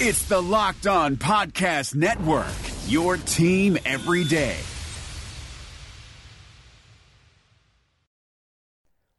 It's the Locked On Podcast Network, your team every day.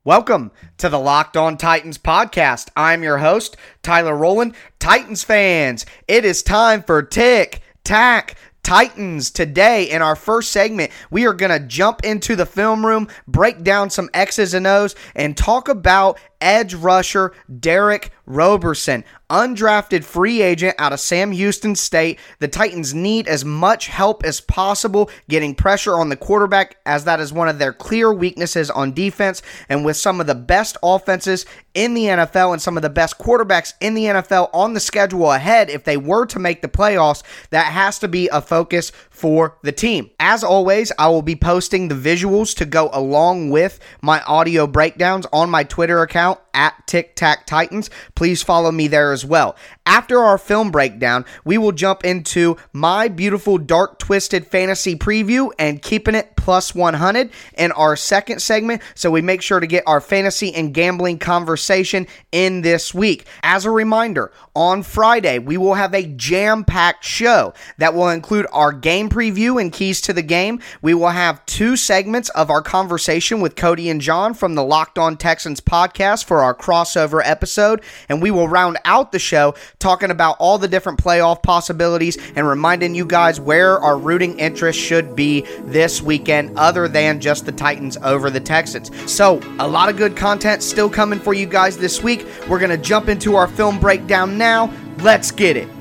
Welcome to the Locked On Titans podcast. I'm your host, Tyler Rowland. Titans fans, it is time for Tic Tac Titans today in our first segment. We are going to jump into the film room, break down some X's and O's, and talk about edge rusher Derick Roberson, undrafted free agent out of Sam Houston State. The Titans need as much help as possible getting pressure on the quarterback, as that is one of their clear weaknesses on defense. And with some of the best offenses in the NFL and some of the best quarterbacks in the NFL on the schedule ahead, if they were to make the playoffs, that has to be a focus for the team. As always, I will be posting the visuals to go along with my audio breakdowns on my Twitter account at Tic Tac Titans. Please follow me there as well. After our film breakdown, we will jump into my beautiful dark twisted fantasy preview and keeping it plus 100 in our second segment. So we make sure to get our fantasy and gambling conversation in this week. As a reminder, on Friday, we will have a jam packed show that will include our game preview and keys to the game. We will have two segments of our conversation with Cody and John from the Locked On Texans podcast for our crossover episode. And we will round out the show talking about all the different playoff possibilities and reminding you guys where our rooting interest should be this weekend, other than just the Titans over the Texans. So, a lot of good content still coming for you guys this week. We're going to jump into our film breakdown now. Let's get it.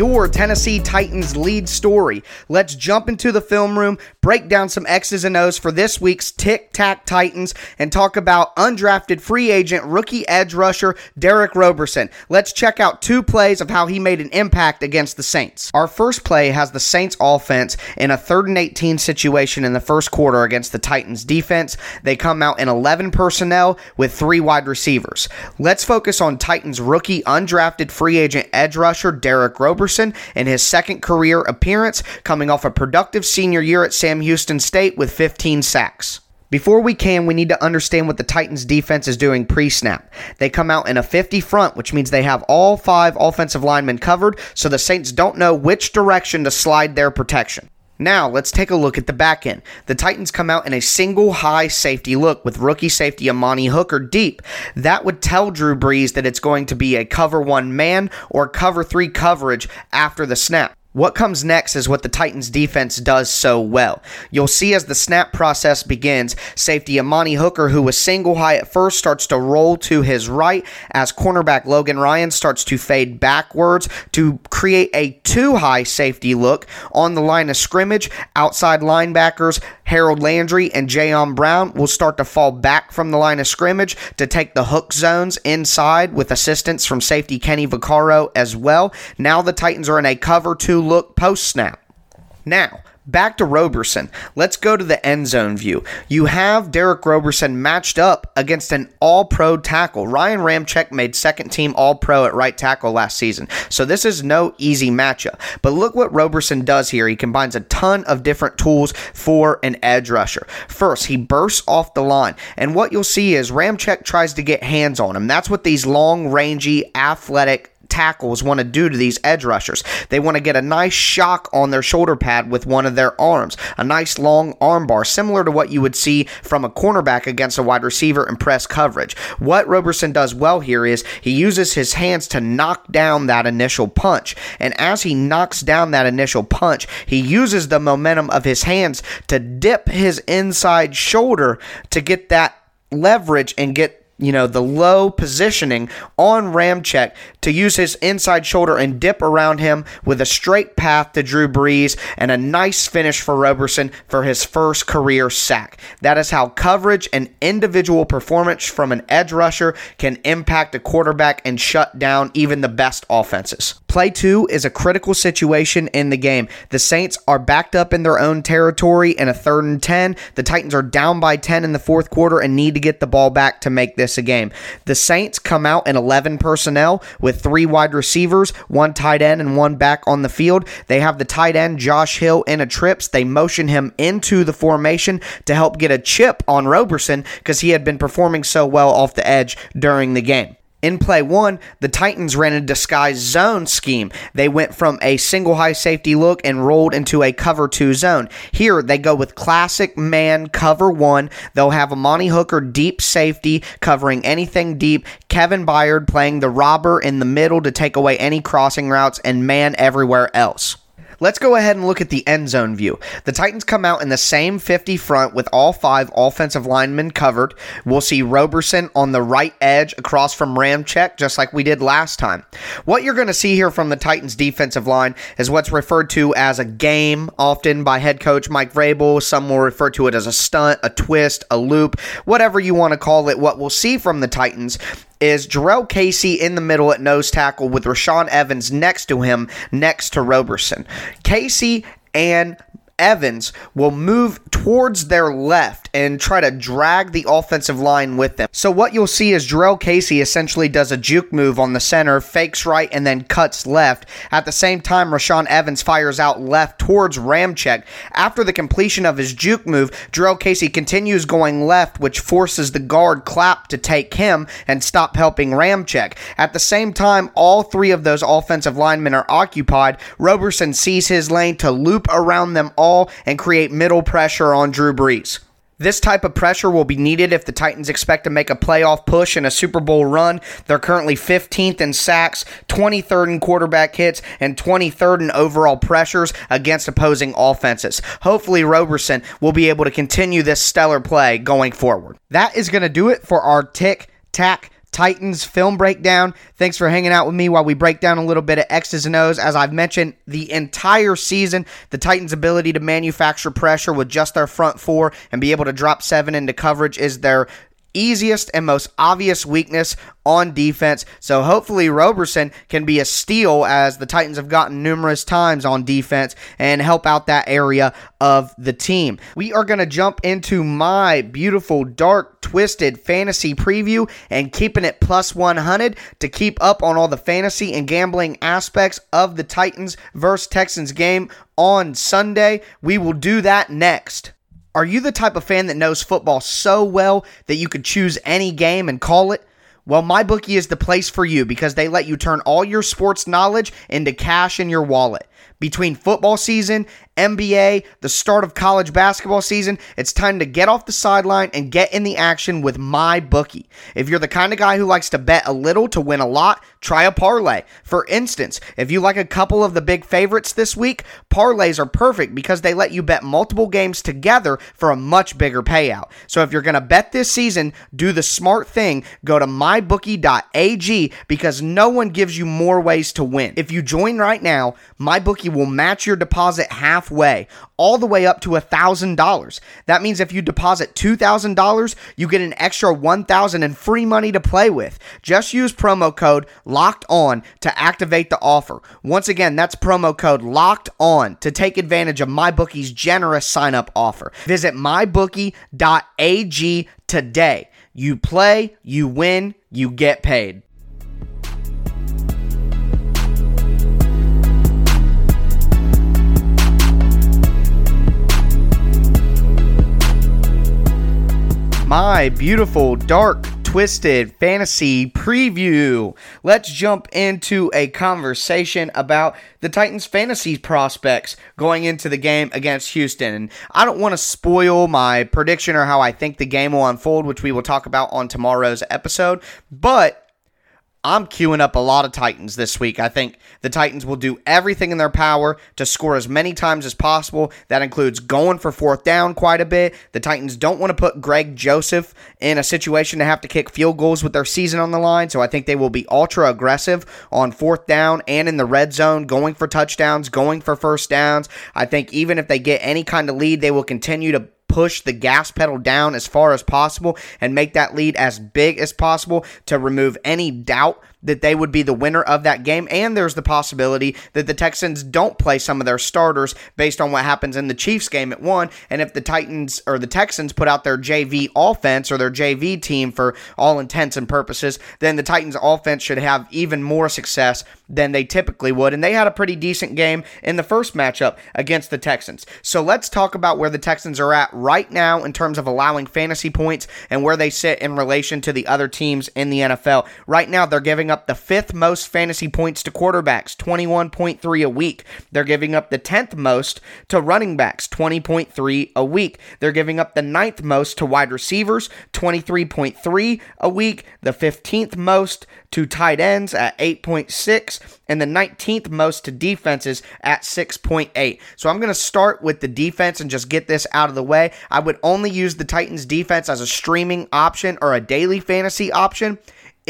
Your Tennessee Titans lead story. Let's jump into the film room, break down some X's and O's for this week's Tic Tac Titans, and talk about undrafted free agent rookie edge rusher Derick Roberson. Let's check out two plays of how he made an impact against the Saints. Our first play has the Saints offense in a third and 18 situation in the first quarter against the Titans defense. They come out in 11 personnel with three wide receivers. Let's focus on Titans rookie undrafted free agent edge rusher Derick Roberson in his second career appearance, coming off a productive senior year at Sam Houston State with 15 sacks. Before we can, we need to understand what the Titans defense is doing pre snap. They come out in a 50 front, which means they have all five offensive linemen covered, so the Saints don't know which direction to slide their protection. Now, let's take a look at the back end. The Titans come out in a single high safety look with rookie safety Amani Hooker deep. That would tell Drew Brees that it's going to be a cover one man or cover three coverage after the snap. What comes next is what the Titans defense does so well. You'll see as the snap process begins, safety Amani Hooker, who was single high at first, starts to roll to his right as cornerback Logan Ryan starts to fade backwards to create a two high safety look on the line of scrimmage. Outside linebackers Harold Landry and Jayon Brown will start to fall back from the line of scrimmage to take the hook zones inside with assistance from safety Kenny Vaccaro as well. Now the Titans are in a cover two look post snap. Now, back to Roberson. Let's go to the end zone view. You have Derick Roberson matched up against an all pro tackle. Ryan Ramczyk made second team all pro at right tackle last season. So this is no easy matchup. But look what Roberson does here. He combines a ton of different tools for an edge rusher. First, he bursts off the line. And what you'll see is Ramczyk tries to get hands on him. That's what these long, rangy, athletic tackles want to do to these edge rushers. They want to get a nice shock on their shoulder pad with one of their arms, a nice long arm bar, similar to what you would see from a cornerback against a wide receiver in press coverage. What Roberson does well here is he uses his hands to knock down that initial punch. And as he knocks down that initial punch, he uses the momentum of his hands to dip his inside shoulder to get that leverage and get you know, the low positioning on Ramczyk to use his inside shoulder and dip around him with a straight path to Drew Brees and a nice finish for Roberson for his first career sack. That is how coverage and individual performance from an edge rusher can impact a quarterback and shut down even the best offenses. Play two is a critical situation in the game. The Saints are backed up in their own territory in a third and 10. The Titans are down by 10 in the fourth quarter and need to get the ball back to make this a game. The Saints come out in 11 personnel with with three wide receivers, one tight end, and one back on the field. They have the tight end, Josh Hill, in a trips. They motion him into the formation to help get a chip on Roberson because he had been performing so well off the edge during the game. In play one, the Titans ran a disguised zone scheme. They went from a single high safety look and rolled into a cover two zone. Here, they go with classic man cover one. They'll have Amani Hooker deep safety covering anything deep. Kevin Byard playing the robber in the middle to take away any crossing routes and man everywhere else. Let's go ahead and look at the end zone view. The Titans come out in the same 50 front with all five offensive linemen covered. We'll see Roberson on the right edge across from Ramczyk, just like we did last time. What you're going to see here from the Titans defensive line is what's referred to as a game, often by head coach Mike Vrabel. Some will refer to it as a stunt, a twist, a loop, whatever you want to call it. What we'll see from the Titans is Jurrell Casey in the middle at nose tackle with Rashaan Evans next to him, next to Roberson. Casey and Evans will move towards their left and try to drag the offensive line with them. So what you'll see is Jurrell Casey essentially does a juke move on the center, fakes right, and then cuts left. At the same time, Rashaan Evans fires out left towards Ramczyk. After the completion of his juke move, Jurrell Casey continues going left, which forces the guard Clapp to take him and stop helping Ramczyk. At the same time, all three of those offensive linemen are occupied. Roberson sees his lane to loop around them all ball and create middle pressure on Drew Brees. This type of pressure will be needed if the Titans expect to make a playoff push and a Super Bowl run. They're currently 15th in sacks, 23rd in quarterback hits, and 23rd in overall pressures against opposing offenses. Hopefully, Roberson will be able to continue this stellar play going forward. That is going to do it for our Tic Tac Titans film breakdown. Thanks for hanging out with me while we break down a little bit of X's and O's. As I've mentioned, the entire season, the Titans' ability to manufacture pressure with just their front four and be able to drop seven into coverage is their easiest and most obvious weakness on defense. So hopefully Roberson can be a steal as the Titans have gotten numerous times on defense and help out that area of the team. We are going to jump into my beautiful dark twisted fantasy preview and keeping it plus 100 to keep up on all the fantasy and gambling aspects of the Titans versus Texans game on Sunday. We will do that next. Are you the type of fan that knows football so well that you could choose any game and call it? Well, MyBookie is the place for you because they let you turn all your sports knowledge into cash in your wallet. Between football season, NBA, the start of college basketball season, it's time to get off the sideline and get in the action with MyBookie. If you're the kind of guy who likes to bet a little to win a lot, try a parlay. For instance, if you like a couple of the big favorites this week, parlays are perfect because they let you bet multiple games together for a much bigger payout. So if you're going to bet this season, do the smart thing. Go to mybookie.ag because no one gives you more ways to win. If you join right now, MyBookie will match your deposit halfway, all the way up to $1,000. That means if you deposit $2,000, you get an extra 1,000 in free money to play with. Just use promo code LOCKED ON to activate the offer. Once again, that's promo code LOCKED ON to take advantage of MyBookie's generous sign up offer. Visit mybookie.ag today. You play, you win, you get paid. My beautiful, dark, twisted fantasy preview. Let's jump into a conversation about the Titans' fantasy prospects going into the game against Houston. And I don't want to spoil my prediction or how I think the game will unfold, which we will talk about on tomorrow's episode, but I'm queuing up a lot of Titans this week. I think the Titans will do everything in their power to score as many times as possible. That includes going for fourth down quite a bit. The Titans don't want to put Greg Joseph in a situation to have to kick field goals with their season on the line. So I think they will be ultra aggressive on fourth down and in the red zone, going for touchdowns, going for first downs. I think even if they get any kind of lead, they will continue to push the gas pedal down as far as possible and make that lead as big as possible to remove any doubt that they would be the winner of that game. And there's the possibility that the Texans don't play some of their starters based on what happens in the Chiefs game at one. And if the Titans or the Texans put out their JV offense or their JV team for all intents and purposes, then the Titans offense should have even more success than they typically would. And they had a pretty decent game in the first matchup against the Texans. So let's talk about where the Texans are at right now in terms of allowing fantasy points and where they sit in relation to the other teams in the NFL. Right now, they're giving up the fifth most fantasy points to quarterbacks, 21.3 a week. They're giving up the 10th most to running backs, 20.3 a week. They're giving up the ninth most to wide receivers, 23.3 a week. The 15th most to tight ends at 8.6 and the 19th most to defenses at 6.8. So I'm going to start with the defense and just get this out of the way. I would only use the Titans defense as a streaming option or a daily fantasy option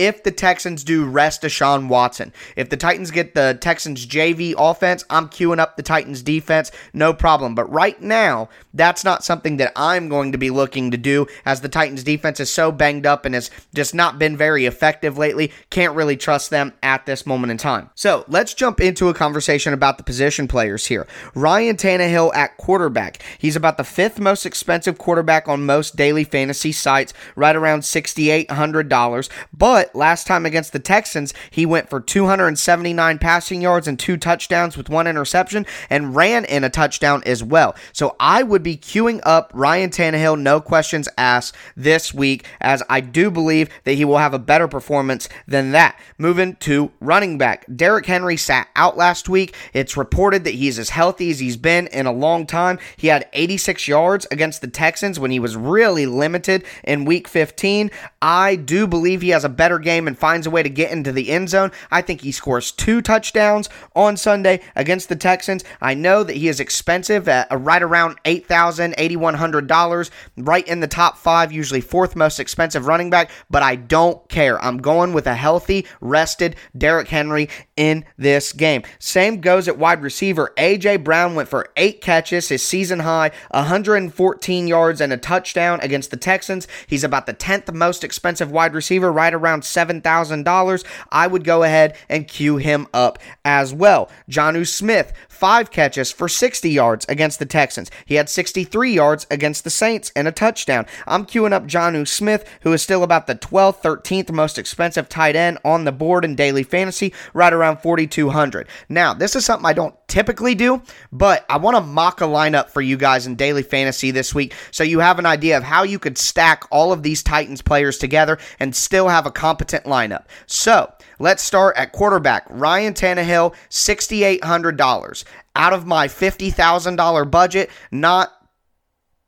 if the Texans do rest Deshaun Watson. If the Titans get the Texans JV offense, I'm queuing up the Titans defense, no problem. But right now, that's not something that I'm going to be looking to do as the Titans defense is so banged up and has just not been very effective lately. Can't really trust them at this moment in time. So let's jump into a conversation about the position players here. Ryan Tannehill at quarterback. He's about the fifth most expensive quarterback on most daily fantasy sites, right around $6,800. But last time against the Texans, he went for 279 passing yards and two touchdowns with one interception and ran in a touchdown as well. So I would be queuing up Ryan Tannehill, no questions asked, this week, as I do believe that he will have a better performance than that. Moving to running back. Derrick Henry sat out last week. It's reported that he's as healthy as he's been in a long time. He had 86 yards against the Texans when he was really limited in week 15. I do believe he has a better game and finds a way to get into the end zone. I think he scores two touchdowns on Sunday against the Texans. I know that he is expensive at uh, right around $8,000, $8,100, right in the top five, usually fourth most expensive running back, but I don't care. I'm going with a healthy, rested Derrick Henry in this game. Same goes at wide receiver. A.J. Brown went for eight catches, his season high, 114 yards and a touchdown against the Texans. He's about the 10th most expensive wide receiver, right around $7,000, I would go ahead and queue him up as well. Jonnu Smith, five catches for 60 yards against the Texans. He had 63 yards against the Saints and a touchdown. I'm queuing up Jonnu Smith, who is still about the 12th, 13th most expensive tight end on the board in daily fantasy, right around 4,200. Now, this is something I don't typically do, but I want to mock a lineup for you guys in daily fantasy this week so you have an idea of how you could stack all of these Titans players together and still have a competent lineup. So, let's start at quarterback. Ryan Tannehill, $6,800. Out of my $50,000 budget, not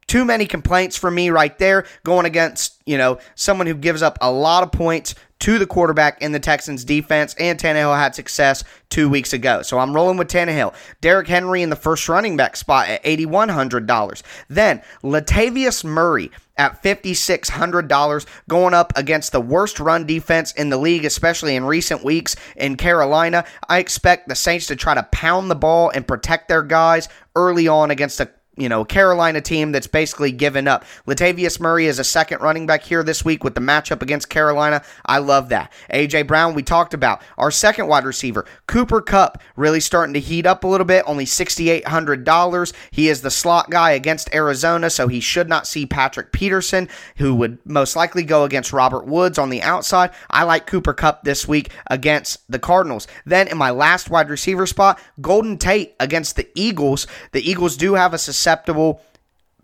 too many complaints from me right there going against, you know, someone who gives up a lot of points to the quarterback in the Texans defense, and Tannehill had success two weeks ago. So I'm rolling with Tannehill. Derrick Henry in the first running back spot at $8,100. Then Latavius Murray at $5,600 going up against the worst run defense in the league, especially in recent weeks in Carolina. I expect the Saints to try to pound the ball and protect their guys early on against a you know, Carolina team that's basically given up. Latavius Murray is a second running back here this week with the matchup against Carolina. I love that. AJ Brown, we talked about. Our second wide receiver, Cooper Kupp, really starting to heat up a little bit, only $6,800. He is the slot guy against Arizona, so he should not see Patrick Peterson, who would most likely go against Robert Woods on the outside. I like Cooper Kupp this week against the Cardinals. Then in my last wide receiver spot, Golden Tate against the Eagles. The Eagles do have a susceptible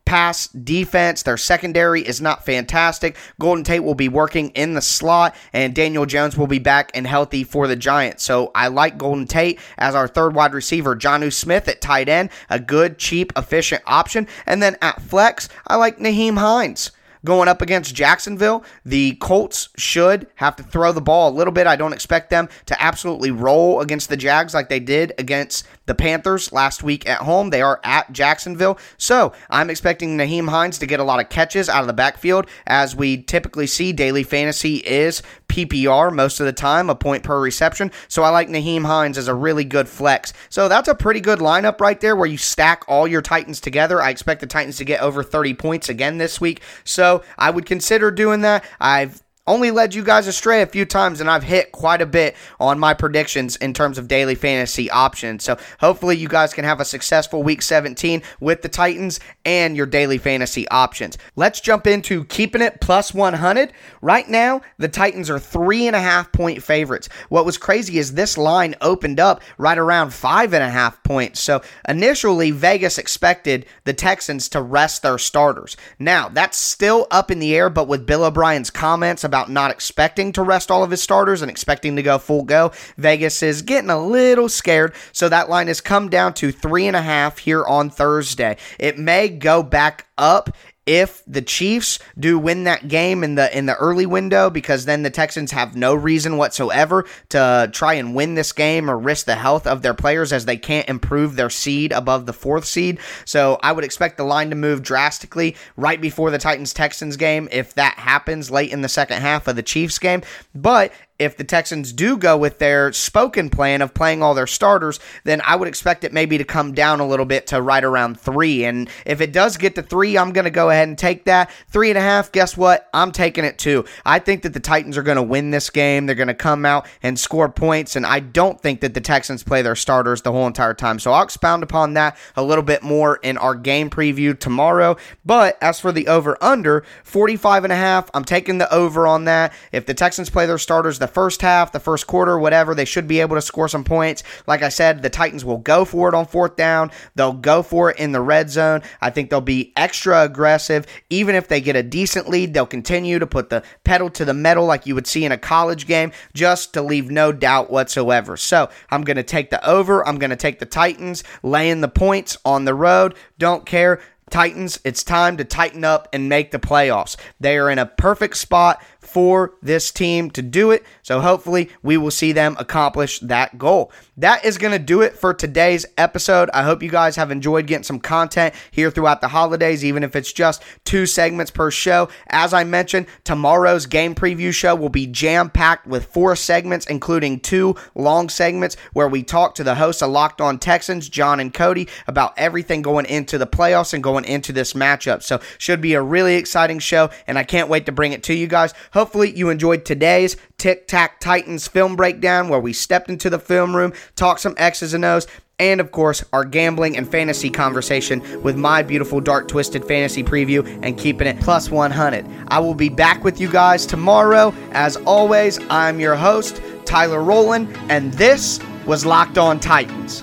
pass defense. Their secondary is not fantastic. Golden Tate will be working in the slot, and Daniel Jones will be back and healthy for the Giants. So I like Golden Tate as our third wide receiver. Jonnu Smith at tight end, a good, cheap, efficient option. And then at flex, I like Nyheim Hines. Going up against Jacksonville. The Colts should have to throw the ball a little bit. I don't expect them to absolutely roll against the Jags like they did against the Panthers last week at home. They are at Jacksonville. So I'm expecting Nyheim Hines to get a lot of catches out of the backfield. As we typically see, daily fantasy is PPR most of the time, a point per reception. So I like Nyheim Hines as a really good flex. So that's a pretty good lineup right there where you stack all your Titans together. I expect the Titans to get over 30 points again this week. So I would consider doing that. I've only led you guys astray a few times, and I've hit quite a bit on my predictions in terms of daily fantasy options. So hopefully, you guys can have a successful week 17 with the Titans and your daily fantasy options. Let's jump into keeping it plus 100. Right now, the Titans are three and a half point favorites. What was crazy is this line opened up right around five and a half points. So initially, Vegas expected the Texans to rest their starters. Now, that's still up in the air, but with Bill O'Brien's comments about about not expecting to rest all of his starters and expecting to go full go. Vegas is getting a little scared, so that line has come down to three and a half here on Thursday. It may go back up if the Chiefs do win that game in the in the early window because then the Texans have no reason whatsoever to try and win this game or risk the health of their players as they can't improve their seed above the 4th seed. So I would expect the line to move drastically right before the Titans Texans game if that happens late in the second half of the Chiefs game. But if the Texans do go with their spoken plan of playing all their starters, then I would expect it maybe to come down a little bit to right around three. And if it does get to three, I'm going to go ahead and take that. Three and a half, guess what? I'm taking it too. I think that the Titans are going to win this game. They're going to come out and score points. And I don't think that the Texans play their starters the whole entire time. So I'll expound upon that a little bit more in our game preview tomorrow. But as for the over under, 45 and a half, I'm taking the over on that. If the Texans play their starters, the first half, the first quarter, whatever. They should be able to score some points. Like I said, the Titans will go for it on fourth down. They'll go for it in the red zone. I think they'll be extra aggressive. Even if they get a decent lead, they'll continue to put the pedal to the metal like you would see in a college game just to leave no doubt whatsoever. So I'm going to take the over. I'm going to take the Titans laying the points on the road. Don't care. Titans, it's time to tighten up and make the playoffs. They are in a perfect spot for this team to do it. So hopefully we will see them accomplish that goal. That is going to do it for today's episode. I hope you guys have enjoyed getting some content here throughout the holidays, even if it's just two segments per show. As I mentioned, tomorrow's game preview show will be jam packed with four segments, including two long segments where we talk to the hosts of Locked On Texans, John and Cody, about everything going into the playoffs and going into this matchup. So, should be a really exciting show, and I can't wait to bring it to you guys. Hopefully, you enjoyed today's Tic Tac Titans film breakdown where we stepped into the film room, talked some X's and O's, and of course, our gambling and fantasy conversation with my beautiful Dark Twisted Fantasy preview and keeping it plus 100. I will be back with you guys tomorrow. As always, I'm your host, Tyler Rowland, and this was Locked On Titans.